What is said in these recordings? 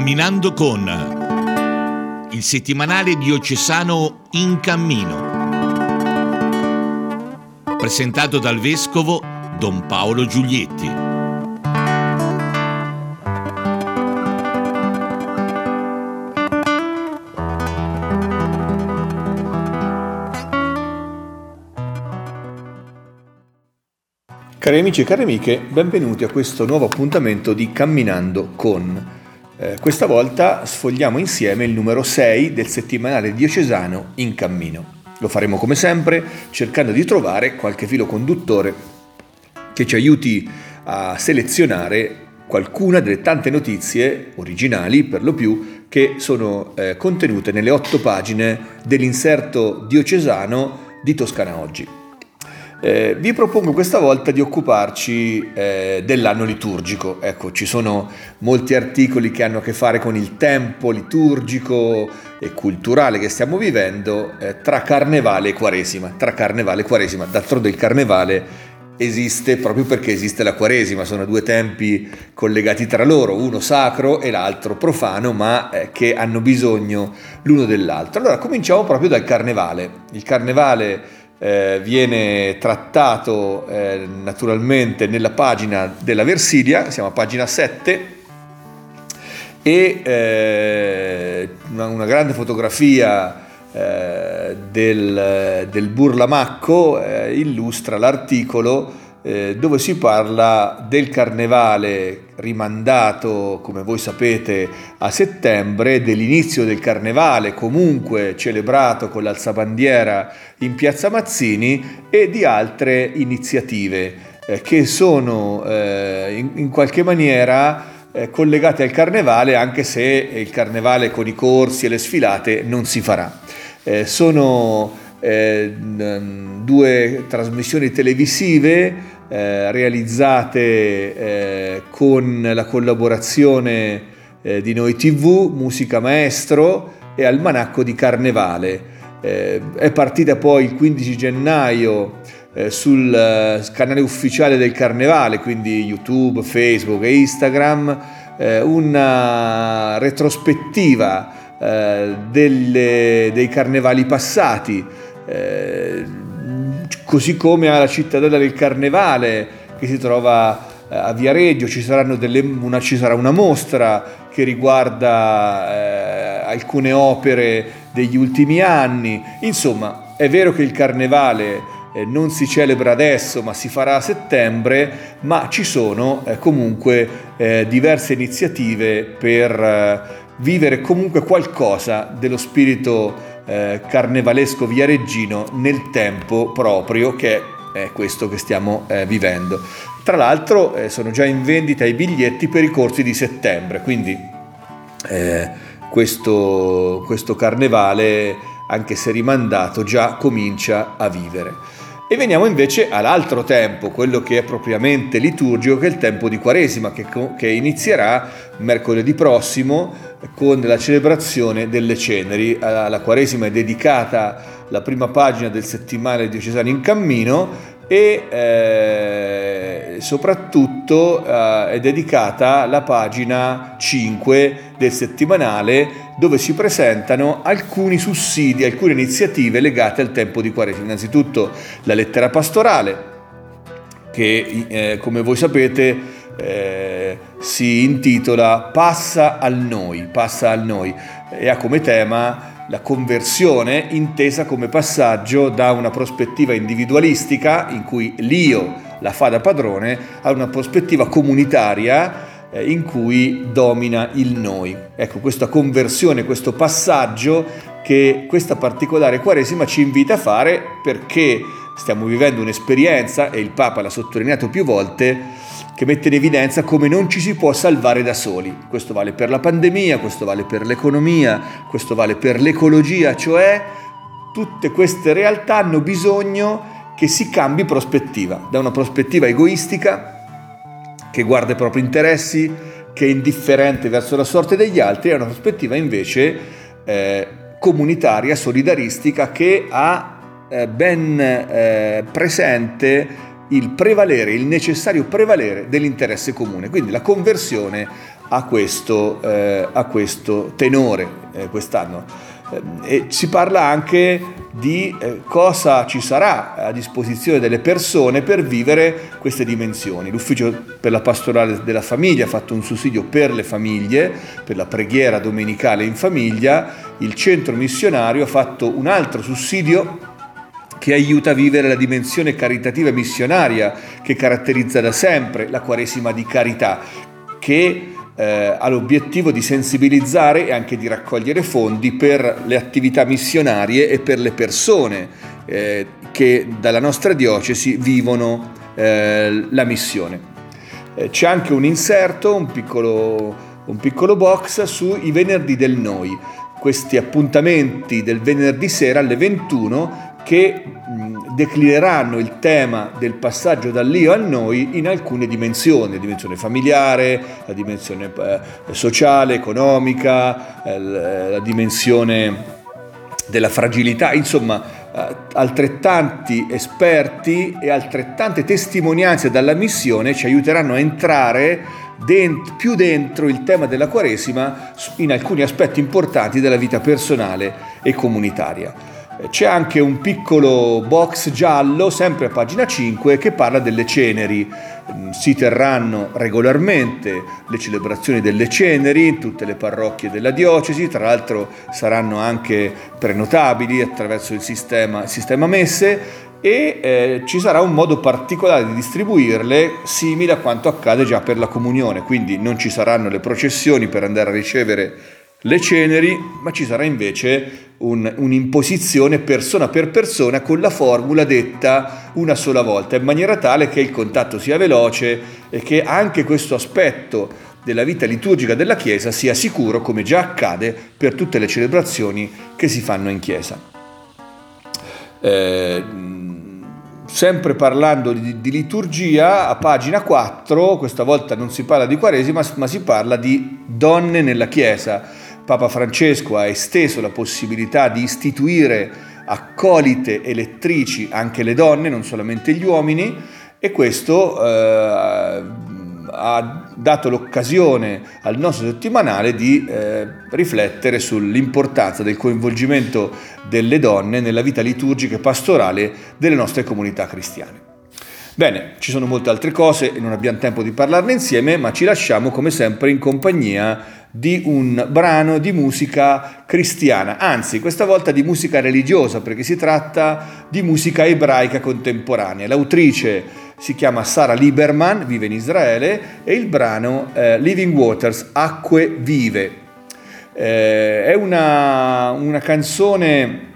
Camminando con il settimanale diocesano In Cammino. Presentato dal vescovo Don Paolo Giulietti. Cari amici e cari amiche, benvenuti a questo nuovo appuntamento di Camminando con. Eh, questa volta sfogliamo insieme il numero 6 del settimanale diocesano In Cammino. Lo faremo come sempre cercando di trovare qualche filo conduttore che ci aiuti a selezionare qualcuna delle tante notizie originali per lo più che sono eh, contenute nelle otto pagine dell'inserto diocesano di Toscana Oggi. Eh, vi propongo questa volta di occuparci eh, dell'anno liturgico. Ecco, ci sono molti articoli che hanno a che fare con il tempo liturgico e culturale che stiamo vivendo eh, tra Carnevale e Quaresima. Tra Carnevale e Quaresima. D'altronde il Carnevale esiste proprio perché esiste la Quaresima, sono due tempi collegati tra loro, uno sacro e l'altro profano, ma eh, che hanno bisogno l'uno dell'altro. Allora cominciamo proprio dal Carnevale. Il Carnevale eh, viene trattato eh, naturalmente nella pagina della Versilia, siamo a pagina 7, e eh, una, una, grande fotografia eh, del, del Burlamacco eh, illustra l'articolo eh, dove si parla del carnevale rimandato, come voi sapete, a settembre, dell'inizio del carnevale comunque celebrato con l'alzabandiera in Piazza Mazzini e di altre iniziative eh, che sono eh, in, qualche maniera collegate al carnevale anche se il carnevale con i corsi e le sfilate non si farà. Sono eh, due trasmissioni televisive eh, realizzate eh, con la collaborazione eh, di Noi TV, Musica Maestro e Almanacco di Carnevale. Eh, è partita poi il 15 gennaio sul canale ufficiale del Carnevale, quindi YouTube, Facebook e Instagram, una retrospettiva delle, dei carnevali passati eh, così come alla cittadella del Carnevale che si trova eh, a Viareggio ci, delle, una, ci sarà una mostra che riguarda eh, alcune opere degli ultimi anni. Insomma, è vero che il Carnevale eh, non si celebra adesso ma si farà a settembre, ma ci sono eh, comunque eh, diverse iniziative per vivere comunque qualcosa dello spirito eh, carnevalesco viareggino nel tempo proprio che è questo che stiamo eh, vivendo. Tra l'altro eh, sono già in vendita i biglietti per i corsi di settembre, quindi eh, questo, questo carnevale, anche se rimandato, già comincia a vivere. E veniamo invece all'altro tempo, quello che è propriamente liturgico, che è il tempo di Quaresima, che, che inizierà mercoledì prossimo con la celebrazione delle ceneri. Alla Quaresima è dedicata la prima pagina del settimanale diocesano in cammino e eh, soprattutto eh, è dedicata la pagina 5 del settimanale dove si presentano alcuni sussidi, alcune iniziative legate al tempo di Quaresima. Innanzitutto la lettera pastorale che eh, come voi sapete eh, si intitola Passa al noi, passa al noi e ha come tema la conversione intesa come passaggio da una prospettiva individualistica in cui l'io la fa da padrone a una prospettiva comunitaria eh, in cui domina il noi. Ecco, questa conversione, questo passaggio che questa particolare Quaresima ci invita a fare perché stiamo vivendo un'esperienza, e il Papa l'ha sottolineato più volte, che mette in evidenza come non ci si può salvare da soli. Questo vale per la pandemia, questo vale per l'economia, questo vale per l'ecologia, cioè tutte queste realtà hanno bisogno che si cambi prospettiva, da una prospettiva egoistica che guarda i propri interessi, che è indifferente verso la sorte degli altri, a una prospettiva invece eh, comunitaria, solidaristica, che ha eh, ben eh, presente il prevalere, il necessario prevalere dell'interesse comune. Quindi la conversione a questo, eh, a questo tenore eh, quest'anno. Eh, e si parla anche di eh, cosa ci sarà a disposizione delle persone per vivere queste dimensioni. L'Ufficio per la pastorale della famiglia ha fatto un sussidio per le famiglie, per la preghiera domenicale in famiglia, il centro missionario ha fatto un altro sussidio che aiuta a vivere la dimensione caritativa e missionaria che caratterizza da sempre la Quaresima di carità, che eh, ha l'obiettivo di sensibilizzare e anche di raccogliere fondi per le attività missionarie e per le persone eh, che dalla nostra diocesi vivono eh, la missione. Eh, c'è anche un inserto, un piccolo, un piccolo box sui venerdì del noi, questi appuntamenti del venerdì sera alle 21 che declineranno il tema del passaggio dall'io al noi in alcune dimensioni, la dimensione familiare, la dimensione eh, sociale, economica, eh, la dimensione della fragilità, insomma eh, altrettanti esperti e altrettante testimonianze dalla missione ci aiuteranno a entrare dent- più dentro il tema della Quaresima in alcuni aspetti importanti della vita personale e comunitaria. C'è anche un piccolo box giallo, sempre a pagina 5, che parla delle ceneri. Mm, si terranno regolarmente le celebrazioni delle ceneri in tutte le parrocchie della diocesi, tra l'altro saranno anche prenotabili attraverso il sistema, sistema messe e eh, ci sarà un modo particolare di distribuirle simile a quanto accade già per la comunione, quindi non ci saranno le processioni per andare a ricevere le ceneri, ma ci sarà invece un, un'imposizione persona per persona con la formula detta una sola volta, in maniera tale che il contatto sia veloce e che anche questo aspetto della vita liturgica della Chiesa sia sicuro, come già accade per tutte le celebrazioni che si fanno in Chiesa. Eh, sempre parlando di, di, liturgia, a pagina 4, questa volta non si parla di Quaresima, ma si parla di donne nella Chiesa Papa Francesco ha esteso la possibilità di istituire accolite elettrici anche le donne, non solamente gli uomini, e questo eh, ha dato l'occasione al nostro settimanale di eh, riflettere sull'importanza del coinvolgimento delle donne nella vita liturgica e pastorale delle nostre comunità cristiane. Bene, ci sono molte altre cose e non abbiamo tempo di parlarne insieme, ma ci lasciamo come sempre in compagnia di un brano di musica cristiana, anzi questa volta di musica religiosa perché si tratta di musica ebraica contemporanea. L'autrice si chiama Sara Lieberman, vive in Israele e il brano eh, Living Waters, Acque Vive. Eh, è una, una canzone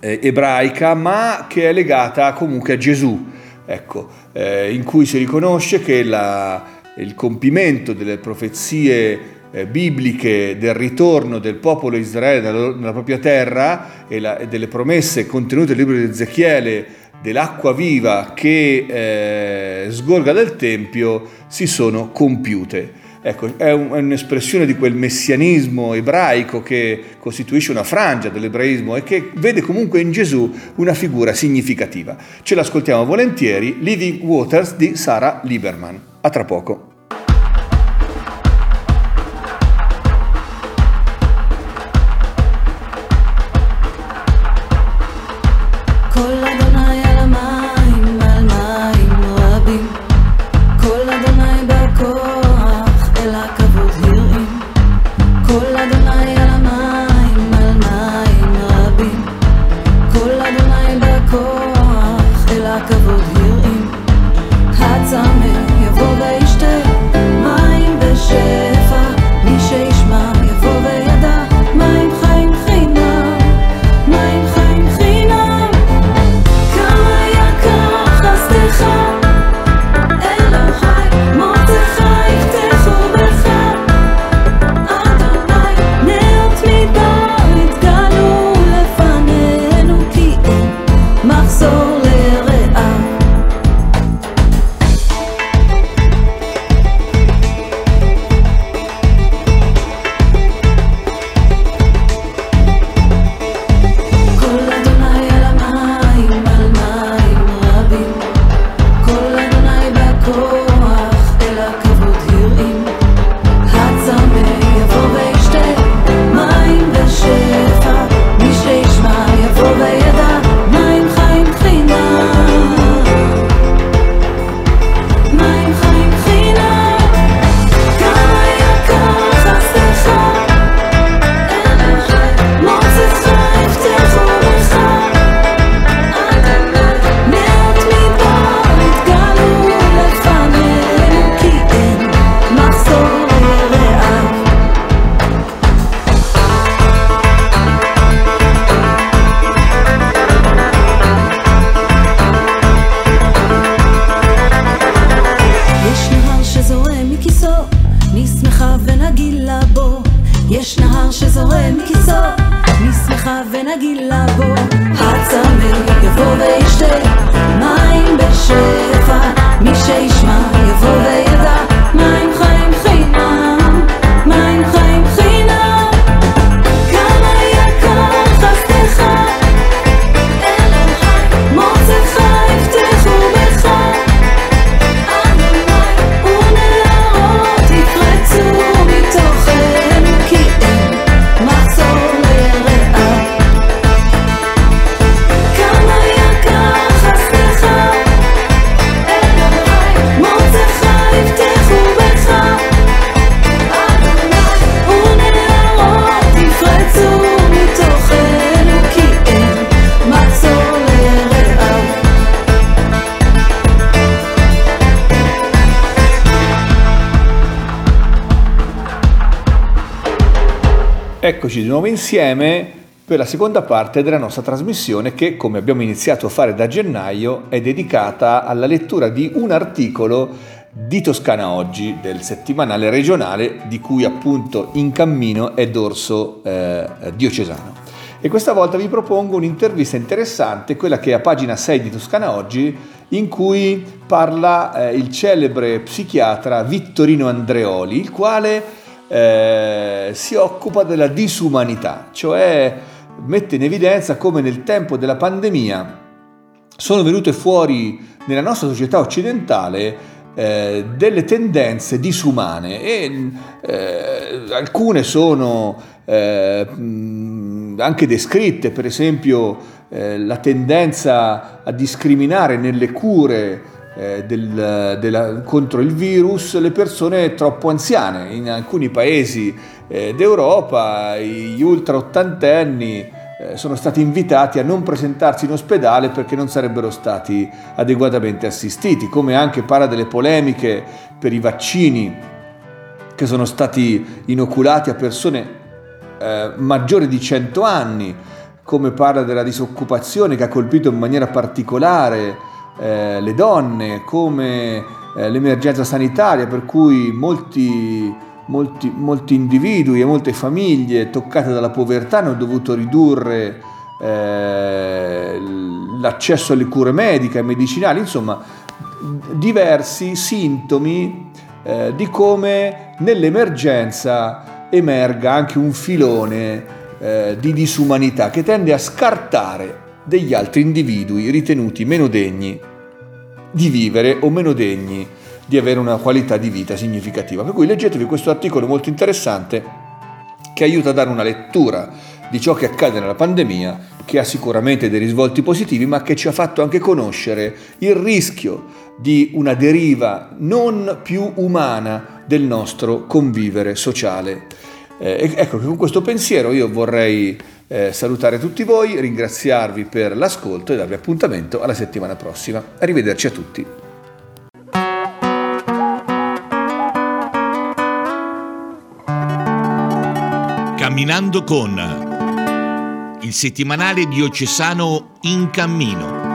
eh, ebraica ma che è legata comunque a Gesù, ecco, eh, in cui si riconosce che la, il compimento delle profezie bibliche del ritorno del popolo Israele nella propria terra e, la, e, delle promesse contenute nel libro di Ezechiele dell'acqua viva che eh, sgorga dal Tempio si sono compiute. Ecco, è, un, è, un'espressione di quel messianismo ebraico che costituisce una frangia dell'ebraismo e che vede comunque in Gesù una figura significativa. Ce l'ascoltiamo volentieri, Living Waters di Sara Lieberman. A tra poco. Eccoci di nuovo insieme per la seconda parte della nostra trasmissione che, come abbiamo iniziato a fare da gennaio, è dedicata alla lettura di un articolo di Toscana Oggi, del settimanale regionale di cui appunto in cammino è dorso eh, diocesano. E questa volta vi propongo un'intervista interessante, quella che è a pagina 6 di Toscana Oggi, in cui parla eh, il celebre psichiatra Vittorino Andreoli, il quale eh, si occupa della disumanità, cioè mette in evidenza come nel tempo della pandemia sono venute fuori nella nostra società occidentale eh, delle tendenze disumane e eh, alcune sono eh, anche descritte, per esempio la tendenza a discriminare nelle cure eh, del- della- contro il virus le persone troppo anziane. In alcuni paesi eh, d'Europa gli ultra ottantenni eh, sono stati invitati a non presentarsi in ospedale perché non sarebbero stati adeguatamente assistiti, come anche parla delle polemiche per i vaccini che sono stati inoculati a persone eh, maggiori di 100 anni, come parla della disoccupazione che ha colpito in maniera particolare eh, le donne, come eh, l'emergenza sanitaria per cui molti, molti, molti individui e molte famiglie toccate dalla povertà hanno dovuto ridurre eh, l'accesso alle cure mediche e medicinali, insomma diversi sintomi eh, di come nell'emergenza emerga anche un filone eh, di disumanità che tende a scartare degli altri individui ritenuti meno degni di vivere o meno degni di avere una qualità di vita significativa. Per cui leggetevi questo articolo molto interessante che aiuta a dare una lettura di ciò che accade nella pandemia, che ha sicuramente dei risvolti positivi, ma che ci ha fatto anche conoscere il rischio di una deriva non più umana del nostro convivere sociale. Eh, ecco che con questo pensiero io vorrei eh, salutare tutti voi, ringraziarvi per l'ascolto e darvi appuntamento alla settimana prossima. Arrivederci a tutti. Camminando con il settimanale diocesano In Cammino.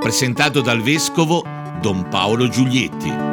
Presentato dal vescovo Don Paolo Giulietti.